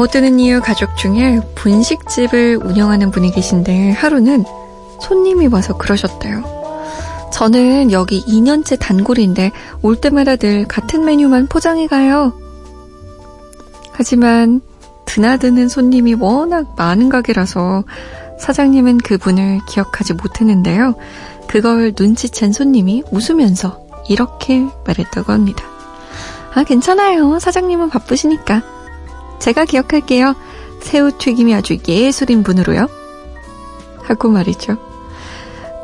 잠못 드는 이유 가족 중에 분식집을 운영하는 분이 계신데 하루는 손님이 와서 그러셨대요. 저는 여기 2년째 단골인데 올 때마다 늘 같은 메뉴만 포장해 가요. 하지만 드나드는 손님이 워낙 많은 가게라서 사장님은 그분을 기억하지 못했는데요. 그걸 눈치챈 손님이 웃으면서 이렇게 말했다고 합니다. 아, 괜찮아요. 사장님은 바쁘시니까. 제가 기억할게요. 새우튀김이 아주 예술인 분으로요. 하고 말이죠.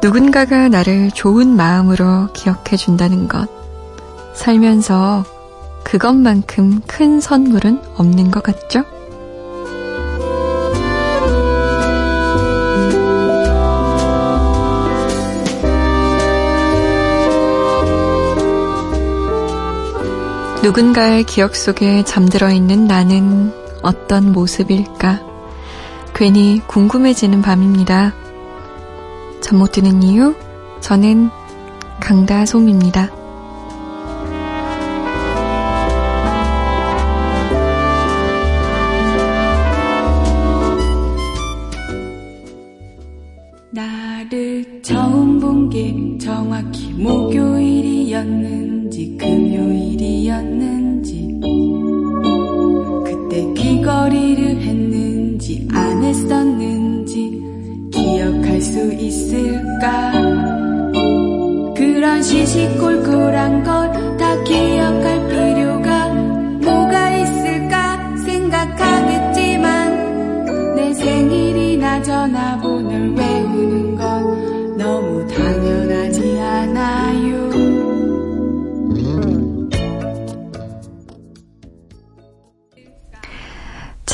누군가가 나를 좋은 마음으로 기억해 준다는 것. 살면서 그것만큼 큰 선물은 없는 것 같죠? 누군가의 기억 속에 잠들어 있는 나는 어떤 모습일까? 괜히 궁금해지는 밤입니다. 잠 못 드는 이유? 저는 강다솜입니다.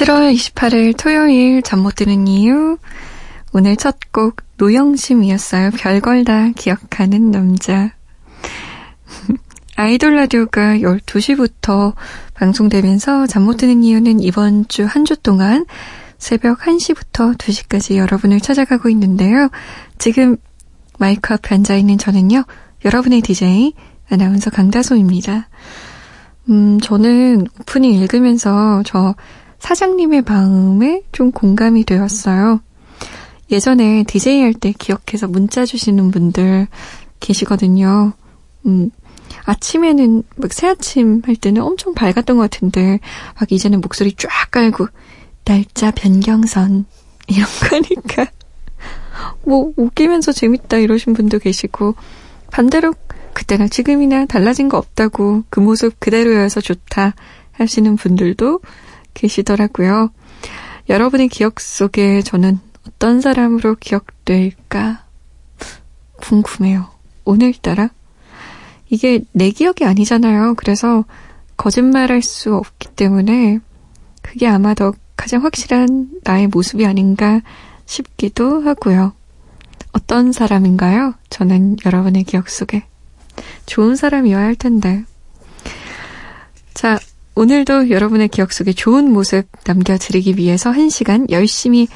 7월 28일 토요일 잠 못 드는 이유 오늘 첫 곡 노영심이었어요. 별걸 다 기억하는 남자. 아이돌 라디오가 12시부터 방송되면서 잠 못 드는 이유는 이번 주한주 동안 새벽 1시부터 2시까지 여러분을 찾아가고 있는데요. 지금 마이크 앞에 앉아있는 저는요. 여러분의 DJ 아나운서 강다솜입니다. 음, 저는 오프닝 읽으면서 저 사장님의 마음에 좀 공감이 되었어요. 예전에 DJ 할 때 기억해서 문자 주시는 분들 계시거든요. 음, 아침에는 막 새아침 할 때는 엄청 밝았던 것 같은데 막 이제는 목소리 쫙 깔고 날짜 변경선 이런 거니까 뭐 웃기면서 재밌다 이러신 분도 계시고 반대로 그때나 지금이나 달라진 거 없다고 그 모습 그대로여서 좋다 하시는 분들도 계시더라고요. 여러분의 기억 속에 저는 어떤 사람으로 기억될까 궁금해요. 오늘따라 이게 내 기억이 아니잖아요. 그래서 거짓말할 수 없기 때문에 그게 아마 더 가장 확실한 나의 모습이 아닌가 싶기도 하고요. 어떤 사람인가요? 저는 여러분의 기억 속에 좋은 사람이어야 할 텐데. 자, 오늘도 여러분의 기억 속에 좋은 모습 남겨드리기 위해서 한 시간 열심히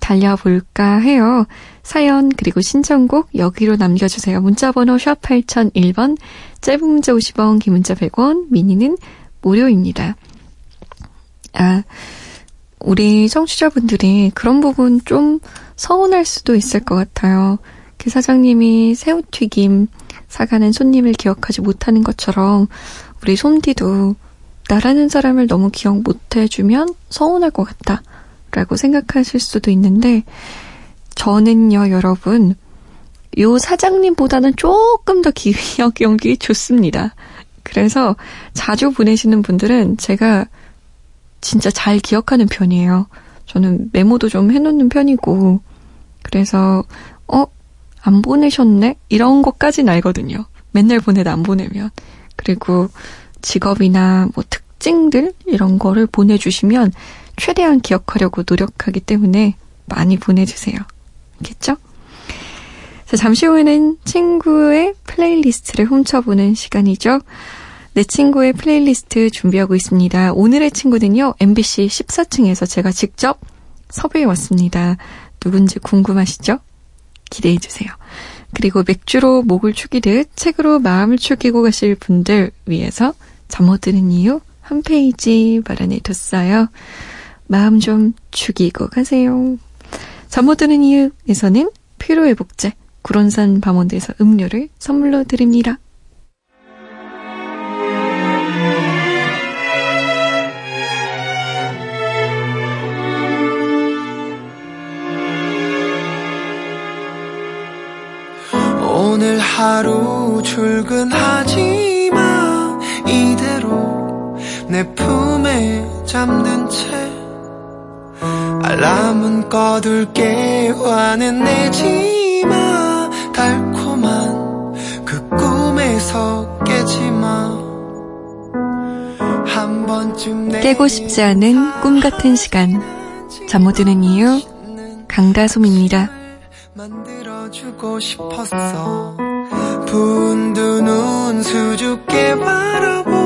달려볼까 해요. 사연 그리고 신청곡 여기로 남겨주세요. 문자번호 샵 8001번 짧은 문자 50원 긴 문자 100원 미니는 무료입니다. 아 우리 청취자분들이 그런 부분 좀 서운할 수도 있을 것 같아요. 그 사장님이 새우튀김 사가는 손님을 기억하지 못하는 것처럼 우리 솜디도 나라는 사람을 너무 기억 못 해주면 서운할 것 같다. 라고 생각하실 수도 있는데, 저는요, 여러분, 요 사장님보다는 조금 더 기억 연기 좋습니다. 그래서 자주 보내시는 분들은 제가 진짜 잘 기억하는 편이에요. 저는 메모도 좀 해놓는 편이고, 그래서, 어, 안 보내셨네? 이런 것까진 알거든요. 맨날 보내도 안 보내면. 그리고 직업이나 뭐 특 징들? 이런 거를 보내주시면 최대한 기억하려고 노력하기 때문에 많이 보내주세요. 알겠죠? 자, 잠시 후에는 친구의 플레이리스트를 훔쳐보는 시간이죠. 내 친구의 플레이리스트 준비하고 있습니다. 오늘의 친구는요, MBC 14층에서 제가 직접 섭외해 왔습니다. 누군지 궁금하시죠? 기대해 주세요. 그리고 맥주로 목을 축이듯 책으로 마음을 축이고 가실 분들 위해서 잠 못 드는 이유 한 페이지 마련해 뒀어요. 마음 좀 죽이고 가세요. 잠 못 드는 이유에서는 피로회복제 구론산 밤원대에서 음료를 선물로 드립니다. 오늘 하루 출근하지 내 품에 잠든 채 알람은 꺼둘게 화는 내지 마 달콤한 그 꿈에서 깨지 마 한 번쯤 깨고 싶지 않은 꿈 같은 시간. 잠 못 드는 이유 강다솜입니다. 만들어주고 싶었어. 부은 두눈 수줍게 바라보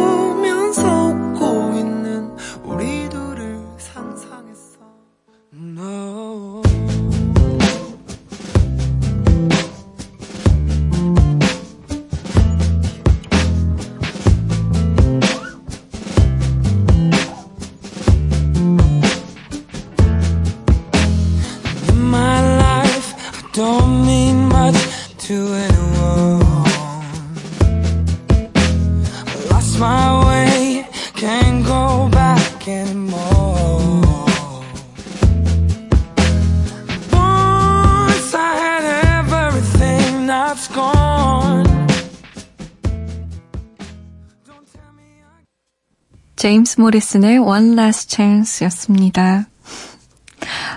제임스 모리슨의 One Last Chance였습니다.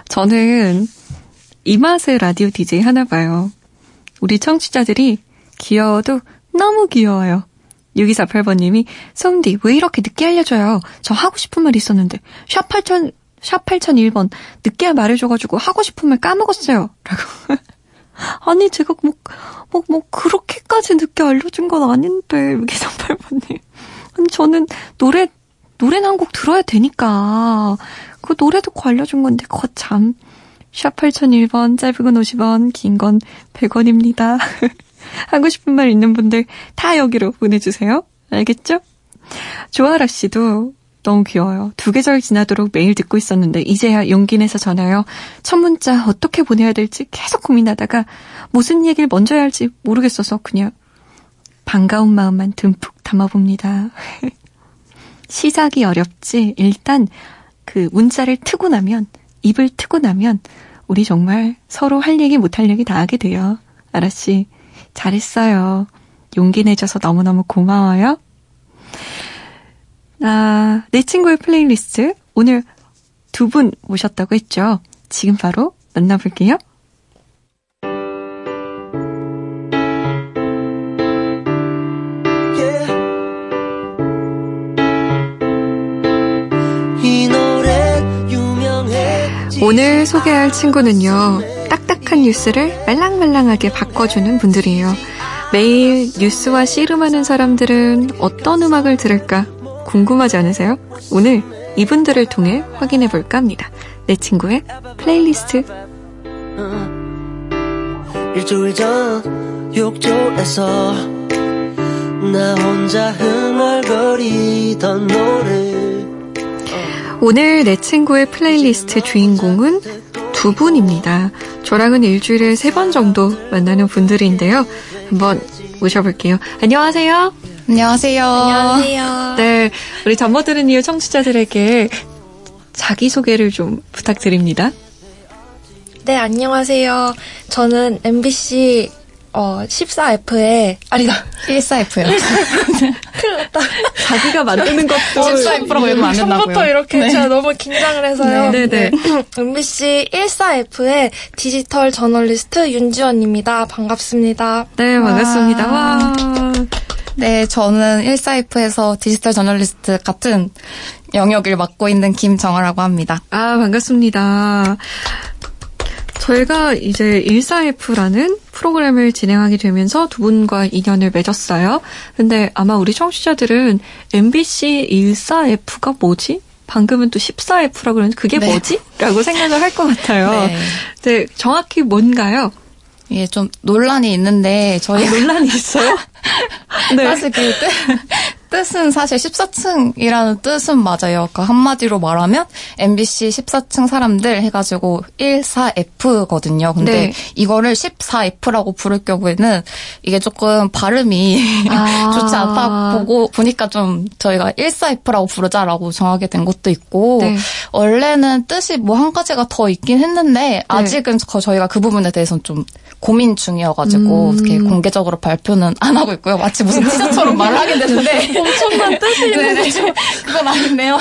저는 이 맛의 라디오 DJ 하나 봐요. 우리 청취자들이 귀여워도 너무 귀여워요. 6248번님이 솜디 왜 이렇게 늦게 알려줘요? 저 하고 싶은 말 있었는데 샵 8000, 샵 8001번 늦게 말해줘가지고 하고 싶은 말 까먹었어요. 라고. 아니 제가 뭐, 뭐, 뭐 그렇게까지 늦게 알려준 건 아닌데 6238번님. 아니 저는 노래 노래는 한 곡 들어야 되니까. 그 노래 듣고 알려준 건데, 거참. 샵 8001번, 짧은 건 50원, 긴 건 100원입니다. 하고 싶은 말 있는 분들 다 여기로 보내주세요. 알겠죠? 조아라 씨도 너무 귀여워요. 두 계절 지나도록 매일 듣고 있었는데, 이제야 용기 내서 전화요. 첫 문자 어떻게 보내야 될지 계속 고민하다가, 무슨 얘기를 먼저 해야 할지 모르겠어서 그냥 반가운 마음만 듬뿍 담아봅니다. 시작이 어렵지. 일단 그 문자를 트고 나면 입을 트고 나면 우리 정말 서로 할 얘기 못 할 얘기 다 하게 돼요. 아라 씨 잘했어요. 용기 내줘서 너무너무 고마워요. 아, 내 친구의 플레이리스트 오늘 두 분 모셨다고 했죠. 지금 바로 만나볼게요. 오늘 소개할 친구는요, 딱딱한 뉴스를 말랑말랑하게 바꿔주는 분들이에요. 매일 뉴스와 씨름하는 사람들은 어떤 음악을 들을까 궁금하지 않으세요? 오늘 이분들을 통해 확인해 볼까 합니다. 내 친구의 플레이리스트. 일주일 전 욕조에서 나 혼자 흥얼거리던 노래 오늘 내 친구의 플레이리스트 주인공은 두 분입니다. 저랑은 일주일에 세 번 정도 만나는 분들인데요. 한번 모셔볼게요. 안녕하세요. 안녕하세요. 안녕하세요. 네, 우리 잠 못 드는 이유 청취자들에게 자기소개를 좀 부탁드립니다. 네, 안녕하세요. 저는 MBC 어, 14F에 아니다. 14F요. 큰일 났다. 자기가 만드는 것도 14F라고 해도 안 된다고요. 처음부터 이렇게 제가 너무 긴장을 해서요. 네, 네. MBC 14F의 디지털 저널리스트 윤지원입니다. 반갑습니다. 네, 반갑습니다. 와. 네, 저는 14F에서 디지털 저널리스트 같은 영역을 맡고 있는 김정아라고 합니다. 아, 반갑습니다. 저희가 이제 14F라는 프로그램을 진행하게 되면서 두 분과 인연을 맺었어요. 근데 아마 우리 청취자들은 MBC 14F가 뭐지? 방금은 또 14F라고 그러는데 그게 네. 뭐지? 라고 생각을 할 것 같아요. 네. 근데 정확히 뭔가요? 이게 좀 논란이 있는데 저희 논란이 있어요? 네. 사실 그 뜻, 뜻은 사실 14층이라는 뜻은 맞아요. 그러니까 한마디로 말하면 MBC 14층 사람들 해가지고 14F거든요. 근데 네. 이거를 14F라고 부를 경우에는 이게 조금 발음이 아. 좋지 않다 보고 보니까 좀 저희가 14F라고 부르자라고 정하게 된 것도 있고 네. 원래는 뜻이 뭐 한 가지가 더 있긴 했는데 아직은 거- 저희가 그 부분에 대해서는 좀 고민 중이어가지고 음. 이렇게 공개적으로 발표는 안 하고 있고요. 마치 무슨 티저처럼 말을 하게 되는데 엄청난 뜻이 있는데 그건 아닌데요.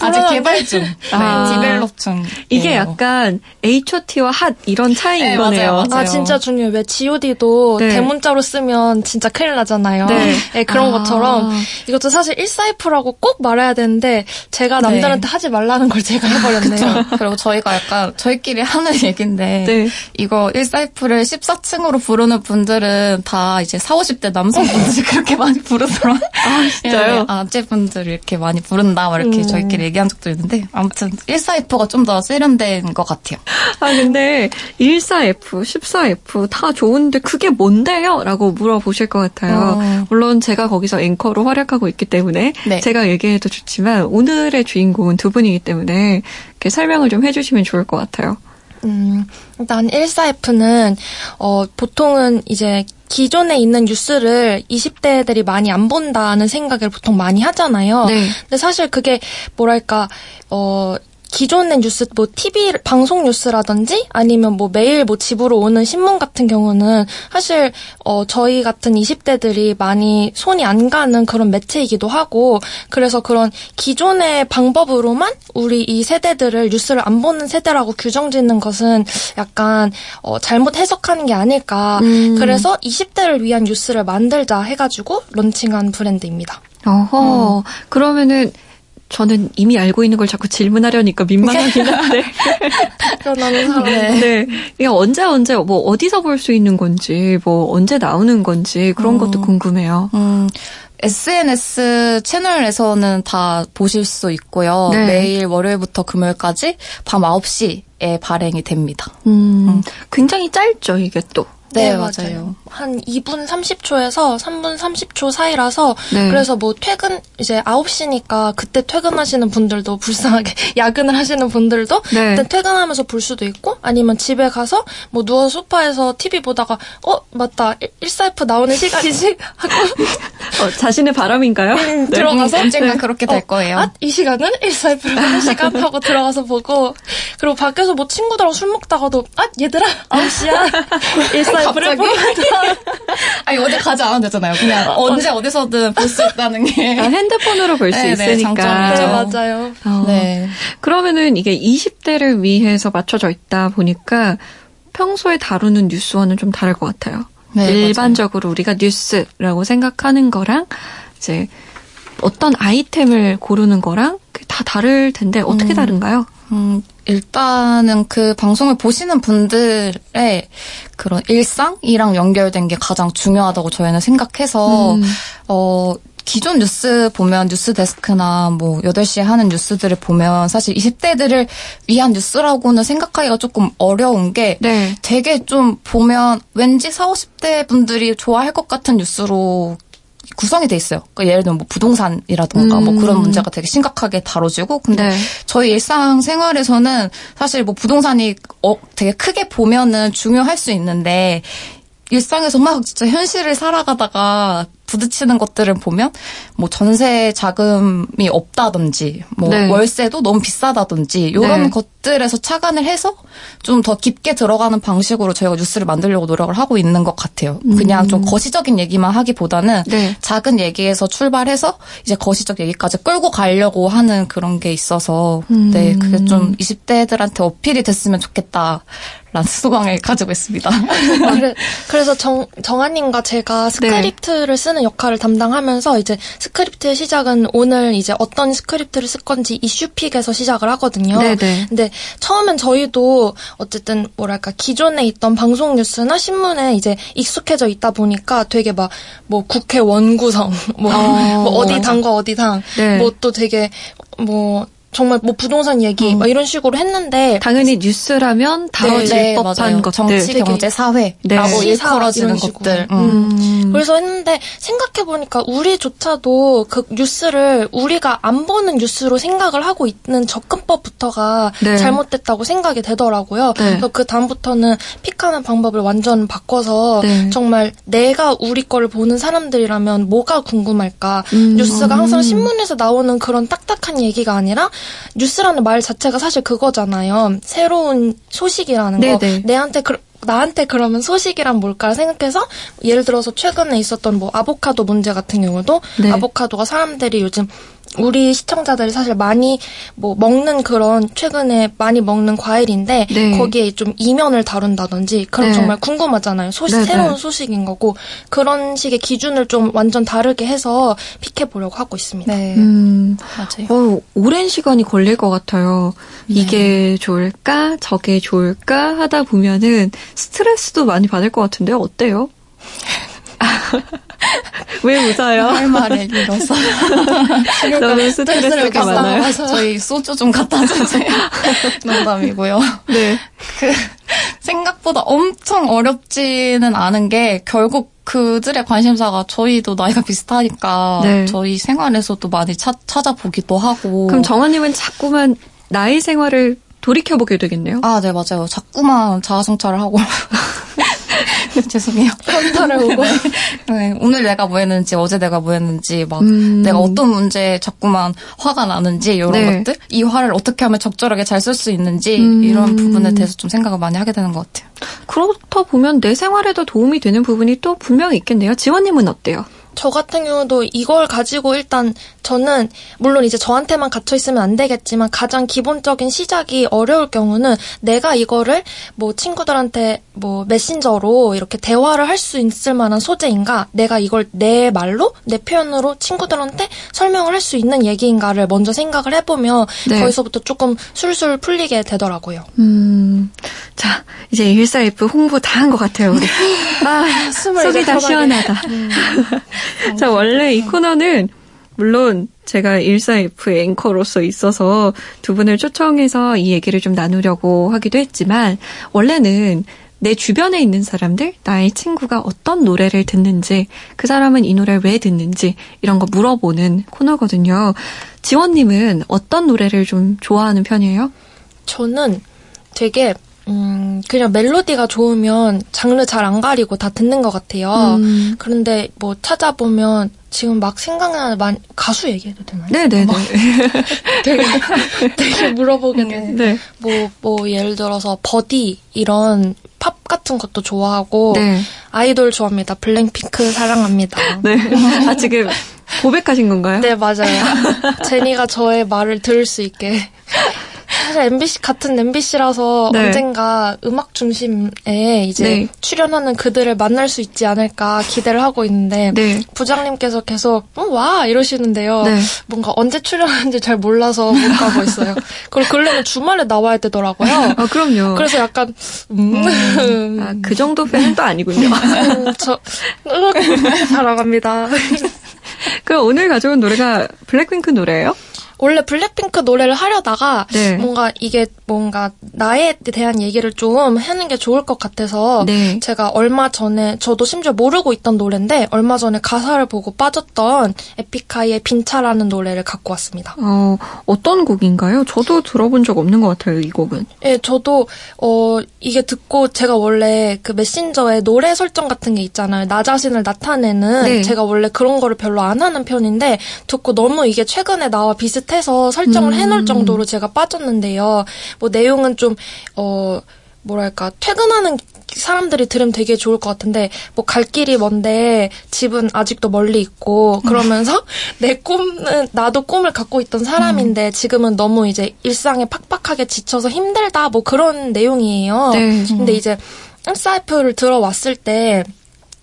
아직 개발 중, 네, 아. 디벨롭 중. 이게 약간 H.O.T와 핫 이런 차이인 네, 거네요. 맞아요, 맞아요. 아 진짜 중요해요. 왜 G.O.D도 네. 대문자로 쓰면 진짜 큰일 나잖아요. 네. 네, 그런 아. 것처럼 이것도 사실 14F라고 꼭 말해야 되는데 제가 네. 남들한테 하지 말라는 걸 제가 해버렸네요. 그리고 저희가 약간 저희끼리 하는 얘기인데 네. 이거 1사이프를 14층으로 부르는 분들은 다 이제 4, 50대 남성분들이 그렇게 많이 부르더라고요. 아, 진짜요? 아재분들이 이렇게 많이 부른다 막 이렇게 음. 저희끼리 얘기한 적도 있는데 아무튼 1사이프가 좀 더 세련된 것 같아요. 아, 근데 14F, 14F 다 좋은데 그게 뭔데요? 라고 물어보실 것 같아요. 어. 물론 제가 거기서 앵커로 활약하고 있기 때문에 네. 제가 얘기해도 좋지만 오늘의 주인공은 두 분이기 때문에 이렇게 설명을 좀 해주시면 좋을 것 같아요. 음, 일단 14F는 어, 보통은 이제 기존에 있는 뉴스를 20대들이 많이 안 본다는 생각을 보통 많이 하잖아요. 네. 근데 사실 그게 뭐랄까 어 기존의 뉴스 뭐 TV 방송 뉴스라든지 아니면 뭐 매일 뭐 집으로 오는 신문 같은 경우는 사실 어 저희 같은 20대들이 많이 손이 안 가는 그런 매체이기도 하고 그래서 그런 기존의 방법으로만 우리 이 세대들을 뉴스를 안 보는 세대라고 규정짓는 것은 약간 어 잘못 해석하는 게 아닐까. 음. 그래서 20대를 위한 뉴스를 만들자 해가지고 론칭한 브랜드입니다. 어허, 그러면은 저는 이미 알고 있는 걸 자꾸 질문하려니까 민망하긴 한데. 그러는 사람. 네. 이게 언제 언제 뭐 어디서 볼 수 있는 건지, 뭐 언제 나오는 건지 그런 것도 궁금해요. 음, SNS 채널에서는 다 보실 수 있고요. 네. 매일 월요일부터 금요일까지 밤 9시에 발행이 됩니다. 음, 굉장히 짧죠, 이게 또. 네, 맞아요. 한 2분 30초에서 3분 30초 사이라서 네. 그래서 뭐 퇴근 이제 9시니까 그때 퇴근하시는 분들도 불쌍하게 야근을 하시는 분들도 네. 그때 퇴근하면서 볼 수도 있고 아니면 집에 가서 뭐 누워 소파에서 TV 보다가 어 맞다 1사F 나오는 시간이지 하고 어, 자신의 바람인가요? 네. 들어가서 언젠가 네. 그렇게 될 거예요. 아, 이 시간은 1사F를 하는 시간 하고 들어가서 보고 그리고 밖에서 뭐 친구들하고 술 먹다가도 아 얘들아 9시야 1사F를 보자 아니 어디 가지 않아도 되잖아요. 그냥 언제 어디서든 볼 수 있다는 게. 아, 핸드폰으로 볼수 네, 네, 있으니까. 네. 맞아요 어, 네. 그러면은 이게 20대를 위해서 맞춰져 있다 보니까 평소에 다루는 뉴스와는 좀 다를 것 같아요. 네, 일반적으로 우리가 뉴스라고 생각하는 거랑 이제 어떤 아이템을 고르는 거랑 다 다를 텐데 어떻게 다른가요? 음, 일단은 그 방송을 보시는 분들의 그런 일상이랑 연결된 게 가장 중요하다고 저희는 생각해서, 음. 어, 기존 뉴스 보면 뉴스 데스크나 뭐 8시에 하는 뉴스들을 보면 사실 20대들을 위한 뉴스라고는 생각하기가 조금 어려운 게 네. 되게 좀 보면 왠지 40, 50대 분들이 좋아할 것 같은 뉴스로 구성이 돼 있어요. 그러니까 예를 들면 뭐 부동산이라던가 뭐 음. 그런 문제가 되게 심각하게 다뤄지고 근데 네. 저희 일상 생활에서는 사실 뭐 부동산이 어, 되게 크게 보면은 중요할 수 있는데 일상에서 막 진짜 현실을 살아가다가 부딪히는 것들을 보면 뭐 전세 자금이 없다든지 뭐 네. 월세도 너무 비싸다든지 이런 네. 것들에서 착안을 해서 좀 더 깊게 들어가는 방식으로 저희가 뉴스를 만들려고 노력을 하고 있는 것 같아요. 그냥 좀 거시적인 얘기만 하기보다는 네. 작은 얘기에서 출발해서 이제 거시적 얘기까지 끌고 가려고 하는 그런 게 있어서 음. 네 그게 좀 20대들한테 어필이 됐으면 좋겠다 수강을 가지고 있습니다. 그래, 그래서 정, 정아님과 제가 스크립트를 쓰는 역할을 담당하면서 이제 스크립트의 시작은 오늘 이제 어떤 스크립트를 쓸 건지 이슈 pick에서 시작을 하거든요. 네네. 근데 처음엔 저희도 어쨌든 뭐랄까 기존에 있던 방송 뉴스나 신문에 이제 익숙해져 있다 보니까 되게 막 뭐 국회 원구성 뭐, 어. 뭐 어디 당과 어디 당 네. 뭐또 되게 뭐 정말 뭐 부동산 얘기 막 이런 식으로 했는데 당연히 뉴스라면 다뤄질 네, 법한 맞아요. 것들. 정치, 되게- 경제, 사회라고 네. 일컬어지는. 것들. 음. 음. 그래서 했는데 생각해 보니까 우리조차도 그 뉴스를 우리가 안 보는 뉴스로 생각을 하고 있는 접근법부터가 네. 잘못됐다고 생각이 되더라고요. 네. 그래서 그 다음부터는 픽하는 방법을 완전 바꿔서 네. 정말 내가 우리 거를 보는 사람들이라면 뭐가 궁금할까? 음. 뉴스가 항상 신문에서 나오는 그런 딱딱한 얘기가 아니라 뉴스라는 말 자체가 사실 그거잖아요. 새로운 소식이라는 거. 네네. 내한테 그, 나한테 그러면 소식이란 뭘까 생각해서 예를 들어서 최근에 있었던 뭐 아보카도 문제 같은 경우도 네. 아보카도가 사람들이 요즘 우리 시청자들이 사실 많이 뭐 먹는 그런 최근에 많이 먹는 과일인데 네. 거기에 좀 이면을 다룬다든지 그럼 네. 정말 궁금하잖아요. 소식 네, 새로운 네. 소식인 거고 그런 식의 기준을 좀 완전 다르게 해서 픽해 보려고 하고 있습니다. 네. 음, 맞아요. 어, 오랜 시간이 걸릴 것 같아요. 이게 좋을까, 저게 좋을까 하다 보면은 스트레스도 많이 받을 것 같은데 어때요? 왜 웃어요? 할 말을 잃어서. 너무 스트레스가 많아요. 저희 소주 좀 갖다 주세요. 농담이고요. 네. 그 생각보다 엄청 어렵지는 않은 게 결국 그들의 관심사가 저희도 나이가 비슷하니까 네. 저희 생활에서도 많이 차, 찾아보기도 하고. 그럼 정원님은 자꾸만 나의 생활을 돌이켜보게 되겠네요. 아, 네, 맞아요. 자꾸만 자아성찰을 하고. 죄송해요. 현타를 오고 네, 오늘 내가 뭐 했는지, 어제 내가 뭐 했는지, 막, 음. 내가 어떤 문제에 자꾸만 화가 나는지, 이런 네. 것들? 이 화를 어떻게 하면 적절하게 잘 쓸 수 있는지, 음. 이런 부분에 대해서 좀 생각을 많이 하게 되는 것 같아요. 그렇다 보면 내 생활에도 도움이 되는 부분이 또 분명히 있겠네요. 지원님은 어때요? 저 같은 경우도 이걸 가지고 일단 저는 물론 이제 저한테만 갇혀 있으면 안 되겠지만 가장 기본적인 시작이 어려울 경우는 내가 이거를 뭐 친구들한테 뭐 메신저로 이렇게 대화를 할 수 있을 만한 소재인가 내가 이걸 내 말로 내 표현으로 친구들한테 설명을 할 수 있는 얘기인가를 먼저 생각을 해보면 네. 거기서부터 조금 술술 풀리게 되더라고요. 음, 자, 이제 일사F 홍보 다 한 것 같아요, 우리. 아, 숨을 속이 다. 시원하다. 자, 원래 이 코너는 물론 제가 일사F의 앵커로서 있어서 두 분을 초청해서 이 얘기를 좀 나누려고 하기도 했지만 원래는 내 주변에 있는 사람들, 나의 친구가 어떤 노래를 듣는지, 그 사람은 이 노래를 왜 듣는지, 이런 거 물어보는 코너거든요. 지원님은 어떤 노래를 좀 좋아하는 편이에요? 저는 되게 음 그냥 멜로디가 좋으면 장르 잘 안 가리고 다 듣는 것 같아요. 음. 그런데 뭐 찾아보면 지금 막 생각나는 만 가수 얘기해도 되나요? 네네네. 되게 되게 물어보게 되는. 네. 뭐, 뭐, 예를 들어서, 버디, 이런 팝 같은 것도 좋아하고, 네. 아이돌 좋아합니다. 블랙핑크 사랑합니다. 네. 아, 지금 고백하신 건가요? 네, 맞아요. 제니가 저의 말을 들을 수 있게. 사실 MBC 같은 MBC라서 네. 언젠가 음악 중심에 이제 네. 출연하는 그들을 만날 수 있지 않을까 기대를 하고 있는데 네. 부장님께서 계속 어, 와 이러시는데요. 네. 뭔가 언제 출연하는지 잘 몰라서 못 가고 있어요. 그리고 근래는 주말에 나와야 되더라고요. 아, 그럼요. 그래서 약간 음, 아, 그 정도 팬은 또 아니군요. 음, 저 사랑합니다. 그럼 오늘 가져온 노래가 블랙핑크 노래예요? 원래 블랙핑크 노래를 하려다가 네. 뭔가 이게 뭔가 나에 대한 얘기를 좀 하는 게 좋을 것 같아서 네. 제가 얼마 전에 저도 심지어 모르고 있던 노래인데 얼마 전에 가사를 보고 빠졌던 에픽하이의 빈차라는 노래를 갖고 왔습니다. 어, 어떤 곡인가요? 저도 들어본 적 없는 것 같아요, 이 곡은. 예, 저도 어 이게 듣고 제가 원래 그 메신저에 노래 설정 같은 게 있잖아요. 나 자신을 나타내는 네. 제가 원래 그런 거를 별로 안 하는 편인데 듣고 너무 이게 최근에 나와 비슷 해서 설정을 음. 해놓을 정도로 제가 빠졌는데요. 뭐 내용은 좀 어 뭐랄까 퇴근하는 사람들이 들으면 되게 좋을 것 같은데 뭐 갈 길이 먼데 집은 아직도 멀리 있고 그러면서 내 꿈은 나도 꿈을 갖고 있던 사람인데 지금은 너무 이제 일상에 팍팍하게 지쳐서 힘들다 뭐 그런 내용이에요. 네. 근데 이제 사이프를 들어왔을 때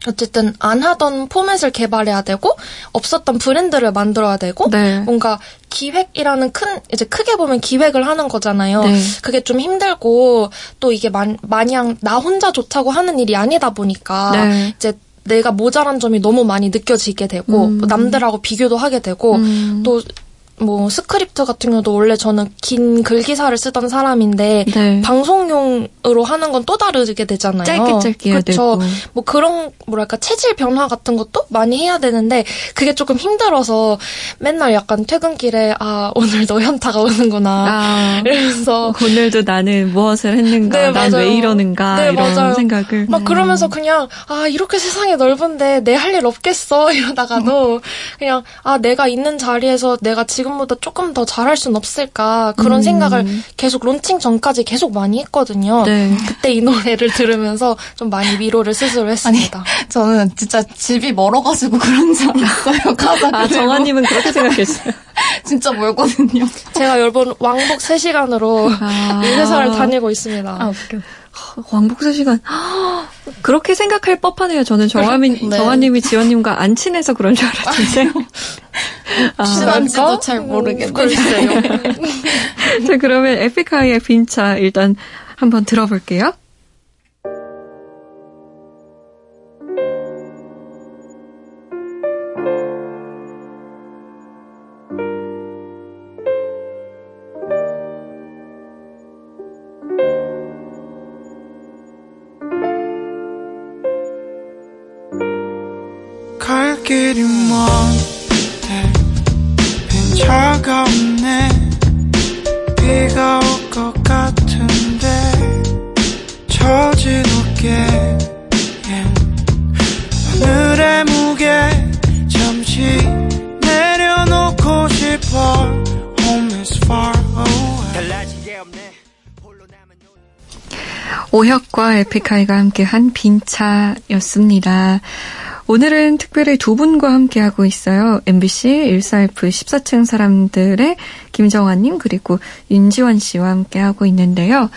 어쨌든 안 하던 포맷을 개발해야 되고 없었던 브랜드를 만들어야 되고 네. 뭔가 기획이라는 큰 이제 크게 보면 기획을 하는 거잖아요. 네. 그게 좀 힘들고 또 이게 만, 마냥 나 혼자 좋다고 하는 일이 아니다 보니까 네. 이제 내가 모자란 점이 너무 많이 느껴지게 되고 음. 또 남들하고 비교도 하게 되고 음. 또 뭐 스크립트 같은 경우도 원래 저는 긴 글 기사를 쓰던 사람인데 네. 방송용으로 하는 건 또 다르게 되잖아요. 짧게 짧게 해야 그쵸. 되고. 뭐 그런 뭐랄까 체질 변화 같은 것도 많이 해야 되는데 그게 조금 힘들어서 맨날 약간 퇴근길에 아 오늘도 현타가 오는구나 아, 이러면서 오늘도 나는 무엇을 했는가, 네, 난 맞아요. 왜 이러는가 네, 이런 맞아요. 생각을. 막 그러면서 그냥 아 이렇게 세상이 넓은데 내 할 일 없겠어 이러다가도 그냥 아 내가 있는 자리에서 내가 지금 보다 조금 더 잘할 순 없을까 그런 생각을 계속 론칭 전까지 계속 많이 했거든요. 네. 그때 이 노래를 들으면서 좀 많이 위로를 스스로 했습니다. 저는 진짜 집이 멀어가지고 그런 줄 알았어요. 가사 아. 정아님은 그렇게 생각했어요. 진짜 멀거든요. 제가 여러분 왕복 3시간으로 아. 이 회사를 다니고 있습니다. 웃겨. 왕복사 시간. 그렇게 생각할 법하네요. 저는 정아민, 네. 정아님이 지원님과 안 친해서 그런 줄 알았는데. 아, 친한지도 잘 모르겠네요. 글쎄요. 자, 그러면 에픽하이의 빈차 일단 한번 들어볼게요. 오혁과 에픽하이가 함께한 빈차였습니다. 오늘은 특별히 두 분과 함께하고 있어요. MBC 14F 14층 사람들의 김정환님 그리고 윤지원 씨와 함께하고 있는데요.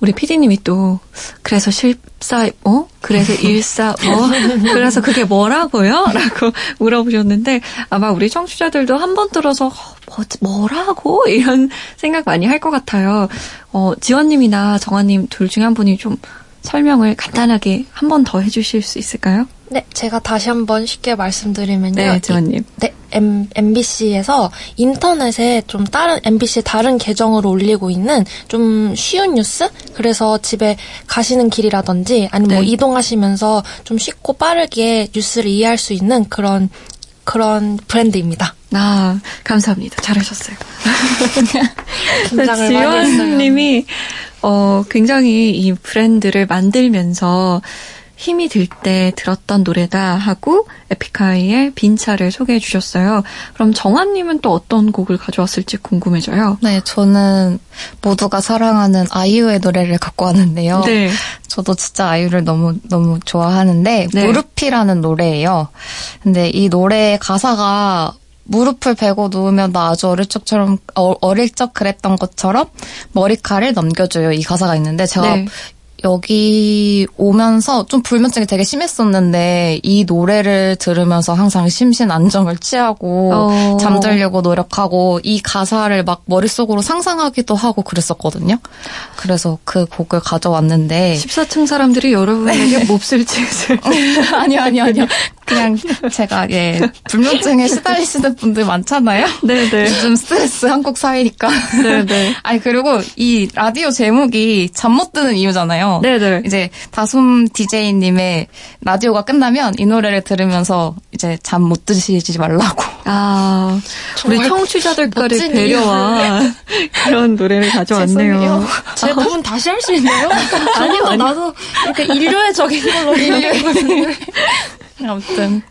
우리 PD님이 또 그래서 실사 어 그래서 일사 뭐 그래서 그게 뭐라고요? 라고 물어보셨는데 아마 우리 청취자들도 한 번 들어서 어, 뭐, 뭐라고 이런 생각 많이 할 것 같아요. 어 지원님이나 정아님 둘 중에 한 분이 좀 설명을 간단하게 한 번 더 해주실 수 있을까요? 네, 제가 다시 한번 쉽게 말씀드리면요. 네, 지원님. 네, M, MBC에서 인터넷에 좀 다른, MBC 다른 계정으로 올리고 있는 좀 쉬운 뉴스? 그래서 집에 가시는 길이라든지 아니면 뭐 네. 이동하시면서 좀 쉽고 빠르게 뉴스를 이해할 수 있는 그런, 그런 브랜드입니다. 아 감사합니다. 잘하셨어요. 긴장을. 지원님이 어 굉장히 이 브랜드를 만들면서 힘이 들 때 들었던 노래다 하고 에픽하이의 빈차를 소개해 주셨어요. 그럼 정한님은 또 어떤 곡을 가져왔을지 궁금해져요. 네, 저는 모두가 사랑하는 아이유의 노래를 갖고 왔는데요. 네. 저도 진짜 아이유를 너무 너무 좋아하는데 네. 무릎이라는 노래예요. 근데 이 노래 가사가 무릎을 베고 누우면 나 아주 어릴 적처럼 어, 어릴 적 그랬던 것처럼 머리카락을 넘겨줘요. 이 가사가 있는데 제가 네. 여기 오면서 좀 불면증이 되게 심했었는데 이 노래를 들으면서 항상 심신 안정을 취하고 어. 잠들려고 노력하고 이 가사를 막 머릿속으로 상상하기도 하고 그랬었거든요. 그래서 그 곡을 가져왔는데 14층 사람들이 여러분에게 몹쓸 짓을 아니요 아니요 아니요 그냥 제가 예 불면증에 시달리시는 분들 많잖아요. 네네. 요즘 스트레스 한국 사회니까. 네네. 아니 그리고 이 라디오 제목이 잠 못 드는 이유잖아요. 네네. 이제 다솜 DJ님의 라디오가 끝나면 이 노래를 들으면서 이제 잠 못 드시지 말라고. 아, 우리 멋진 배려와 그런 노래를 가져왔네요. 제 부분 다시 할 수 있나요? 아니요, 아니요. 나도 이렇게 인류애적인 걸로 인류애거든요. 아무튼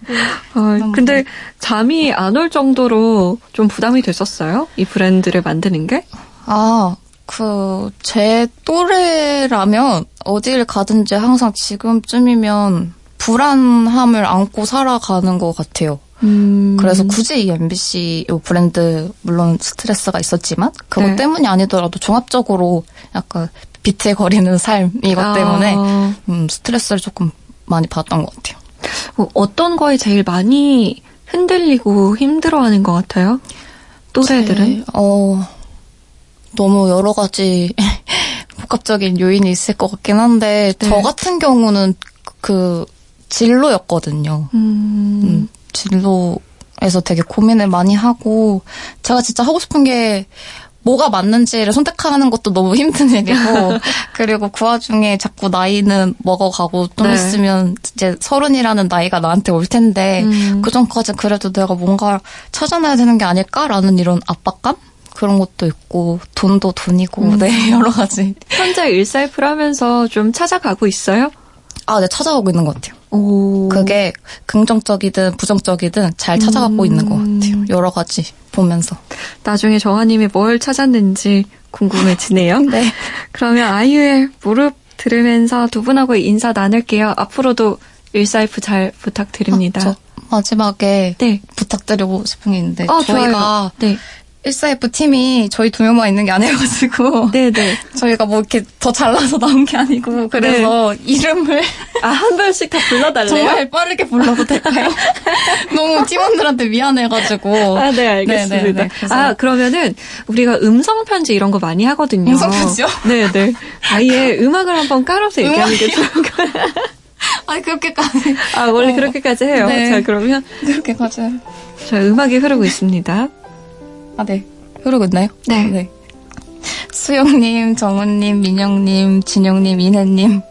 어, 근데 잠이 안 올 정도로 좀 부담이 됐었어요? 이 브랜드를 만드는 게? 아. 그, 제 또래라면 어디를 가든지 항상 지금쯤이면 불안함을 안고 살아가는 것 같아요. 음, 그래서 굳이 이 MBC 요 브랜드 물론 스트레스가 있었지만 그것 네. 때문이 아니더라도 종합적으로 약간 비틀거리는 삶 이것 아. 때문에 음, 스트레스를 조금 많이 받았던 것 같아요. 어, 어떤 거에 제일 많이 흔들리고 힘들어하는 것 같아요? 또래들은? 제- 어 너무 여러 가지 복합적인 요인이 있을 것 같긴 한데 네. 저 같은 경우는 그 진로였거든요. 음, 음, 진로 에서 되게 고민을 많이 하고 제가 진짜 하고 싶은 게 뭐가 맞는지를 선택하는 것도 너무 힘든 일이고 그리고 그 와중에 자꾸 나이는 먹어가고 좀 네. 있으면 이제 서른이라는 나이가 나한테 올 텐데 음. 그 전까지 그래도 내가 뭔가 찾아내야 되는 게 아닐까라는 이런 압박감 그런 것도 있고 돈도 돈이고 음. 네 여러 가지 혼자 일사이프를 하면서 좀 찾아가고 있어요? 아 네 찾아가고 있는 것 같아요. 오. 그게 긍정적이든 부정적이든 잘 찾아가고 음. 있는 것 같아요. 여러 가지 보면서. 나중에 정아님이 뭘 찾았는지 궁금해지네요. 네. 그러면 아이유의 무릎 들으면서 두 분하고 인사 나눌게요. 앞으로도 일사이프 잘 부탁드립니다. 저 마지막에 네. 부탁드리고 싶은 게 있는데 어, 저희가. 네. 1사F 팀이 저희 두 명만 있는 게 아니어가지고 네네. 저희가 뭐 이렇게 더 잘나서 나온 게 아니고 그래서 이름을 아, 한 번씩 다 불러달래요? 정말 빠르게 불러도 될까요? 너무 팀원들한테 미안해가지고 아, 네, 알겠습니다. 네, 네, 네. 아, 그러면은 우리가 음성 편지 이런 거 많이 하거든요. 음성 편지요? 네, 네. 아예 음악을 한번 깔아서 얘기하는 게 좋을 것 같아요. 아니 그렇게까지 아, 원래 어. 그렇게까지 해요. 네. 자, 그러면 그렇게까지 저 음악이 흐르고 있습니다. 아 네 흐르고 있나요? 네. 수영님, 정은님, 민영님, 진영님, 이혜님,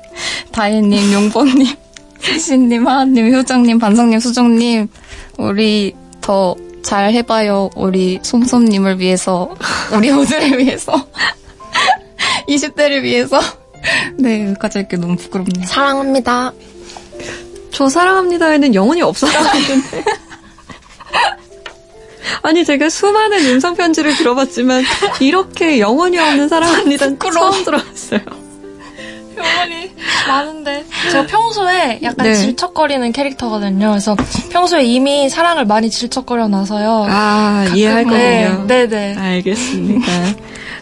다혜님, 용보님, 수신님, 하하님, 효정님, 반성님, 수정님, 우리 더 잘 해봐요. 우리 솜솜님을 위해서, 우리 모두를 위해서, 20대를 위해서. 네, 여기까지 할게 너무 부끄럽네요. 사랑합니다. 저 사랑합니다에는 영혼이 없었다는데. 아니 제가 수많은 음성 편지를 들어봤지만 이렇게 영혼이 없는 부끄러워. 처음 들어봤어요. 병원이 많은데. 제가 평소에 약간 네. 질척거리는 캐릭터거든요. 그래서 평소에 이미 사랑을 많이 질척거려 놔서요. 아 이해할 네, 거군요. 네네. 알겠습니다.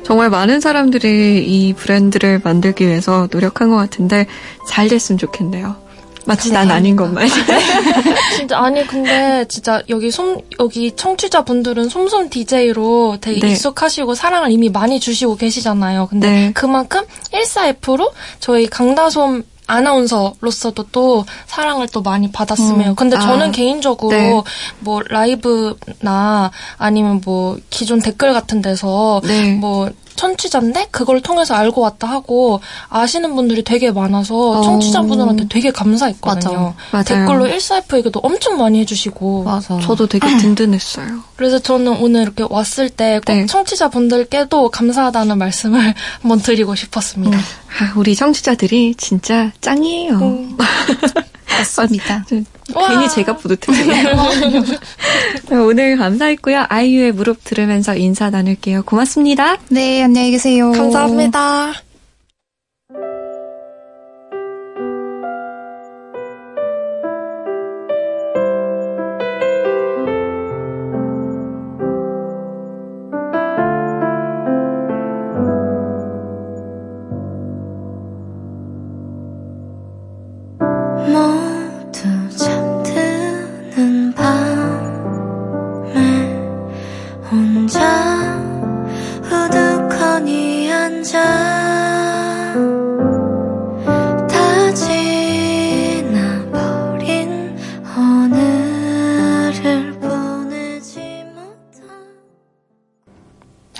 정말 많은 사람들이 이 브랜드를 만들기 위해서 노력한 것 같은데 잘 됐으면 좋겠네요. 마치 난 아닌 것만. 진짜 아니 근데 진짜 여기 솜 여기 청취자 분들은 솜솜 DJ로 되게 네. 익숙하시고 사랑을 이미 많이 주시고 계시잖아요. 근데 네. 그만큼 14F로 저희 강다솜 아나운서로서도 또 사랑을 또 많이 받았으면. 음. 근데 저는 아, 개인적으로 네. 뭐 라이브나 아니면 뭐 기존 댓글 같은 데서 네. 뭐 청취자인데 그걸 통해서 알고 왔다 하고 아시는 분들이 되게 많아서 어. 청취자분들한테 되게 감사했거든요. 맞아. 맞아요. 댓글로 14F 얘기도 엄청 많이 해주시고. 맞아. 저도 되게 든든했어요. 그래서 저는 오늘 이렇게 왔을 때꼭 네. 청취자분들께도 감사하다는 말씀을 한번 드리고 싶었습니다. 아, 우리 청취자들이 진짜 짱이에요. 음. 맞습니다. 와. 괜히 제가 뿌듯해요. 오늘 감사했고요. 아이유의 무릎 들으면서 인사 나눌게요. 고맙습니다. 네, 안녕히 계세요. 감사합니다.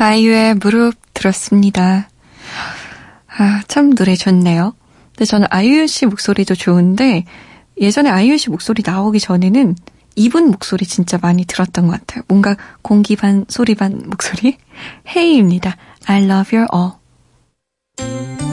아이유의 무릎 들었습니다. 아, 참 노래 좋네요. 근데 저는 아이유 씨 목소리도 좋은데 예전에 아이유 씨 목소리 나오기 전에는 이분 목소리 진짜 많이 들었던 것 같아요. 뭔가 공기 반 소리 반 목소리? 헤이입니다. I love you all.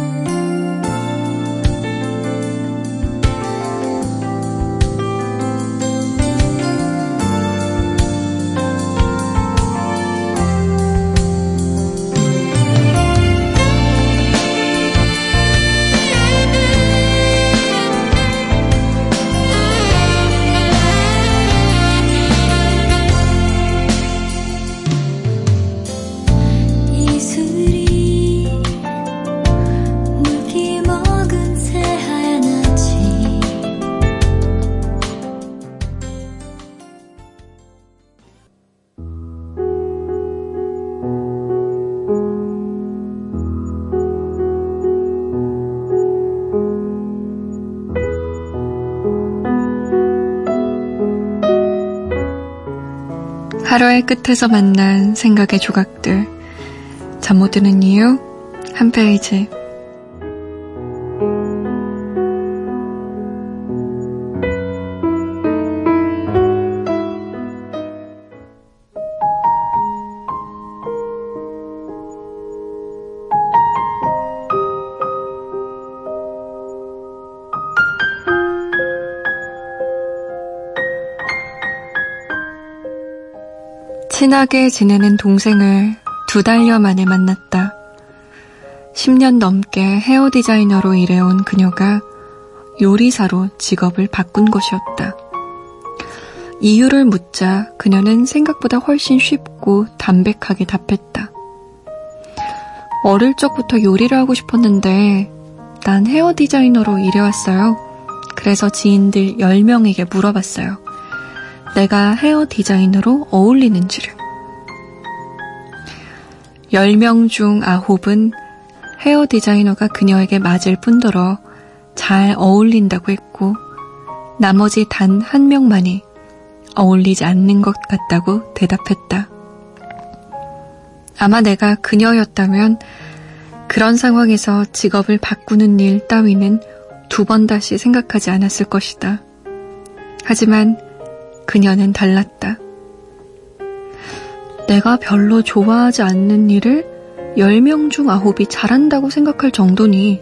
끝에서 만난 생각의 조각들. 잠 못 드는 이유 한 페이지. 친하게 지내는 동생을 두 달여 만에 만났다. 10년 넘게 헤어 디자이너로 일해온 그녀가 요리사로 직업을 바꾼 것이었다. 이유를 묻자 그녀는 생각보다 훨씬 쉽고 담백하게 답했다. 어릴 적부터 요리를 하고 싶었는데 난 헤어 디자이너로 일해왔어요. 그래서 지인들 10명에게 물어봤어요. 내가 헤어 디자이너로 어울리는지를. 10명 중 9은 헤어 디자이너가 그녀에게 맞을 뿐더러 잘 어울린다고 했고, 나머지 단 한 명만이 어울리지 않는 것 같다고 대답했다. 아마 내가 그녀였다면 그런 상황에서 직업을 바꾸는 일 따위는 두 번 다시 생각하지 않았을 것이다. 하지만 그녀는 달랐다. 내가 별로 좋아하지 않는 일을 10명 중 9이 잘한다고 생각할 정도니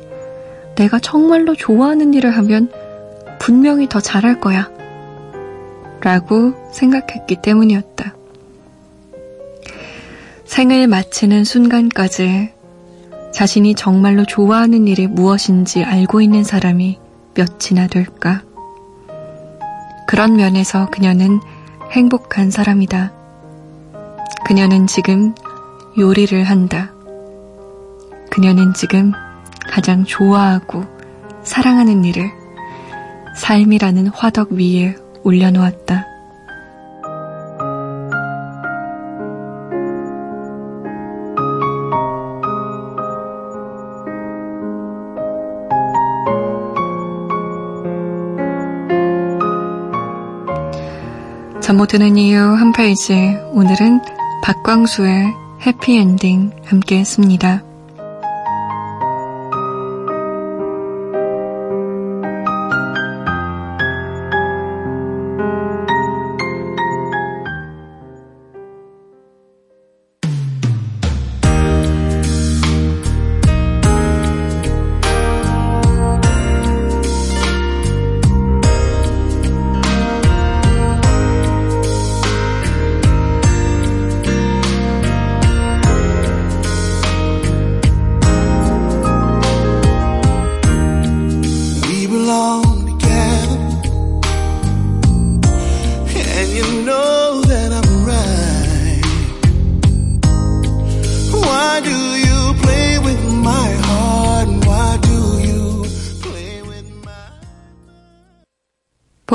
내가 정말로 좋아하는 일을 하면 분명히 더 잘할 거야. 라고 생각했기 때문이었다. 생을 마치는 순간까지 자신이 정말로 좋아하는 일이 무엇인지 알고 있는 사람이 몇이나 될까? 그런 면에서 그녀는 행복한 사람이다. 그녀는 지금 요리를 한다. 그녀는 지금 가장 좋아하고 사랑하는 일을 삶이라는 화덕 위에 올려놓았다. 잠 못 드는 이유 한 페이지. 오늘은 박광수의 해피엔딩 함께 했습니다.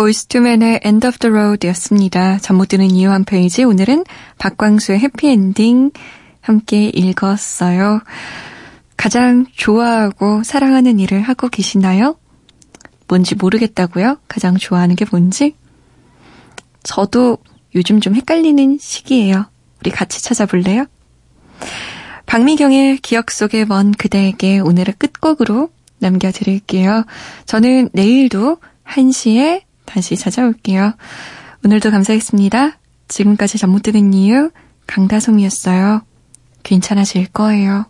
보이스 투맨의 End of the Road 였습니다. 잠 못 드는 이유 한 페이지. 오늘은 박광수의 해피엔딩 함께 읽었어요. 가장 좋아하고 사랑하는 일을 하고 계시나요? 뭔지 모르겠다고요? 가장 좋아하는 게 뭔지? 저도 요즘 좀 헷갈리는 시기예요. 우리 같이 찾아볼래요? 박미경의 기억 속에 먼 그대에게 오늘의 끝곡으로 남겨드릴게요. 저는 내일도 1시에 다시 찾아올게요. 오늘도 감사했습니다. 지금까지 잠 못 드는 이유 강다솜이었어요. 괜찮아질 거예요.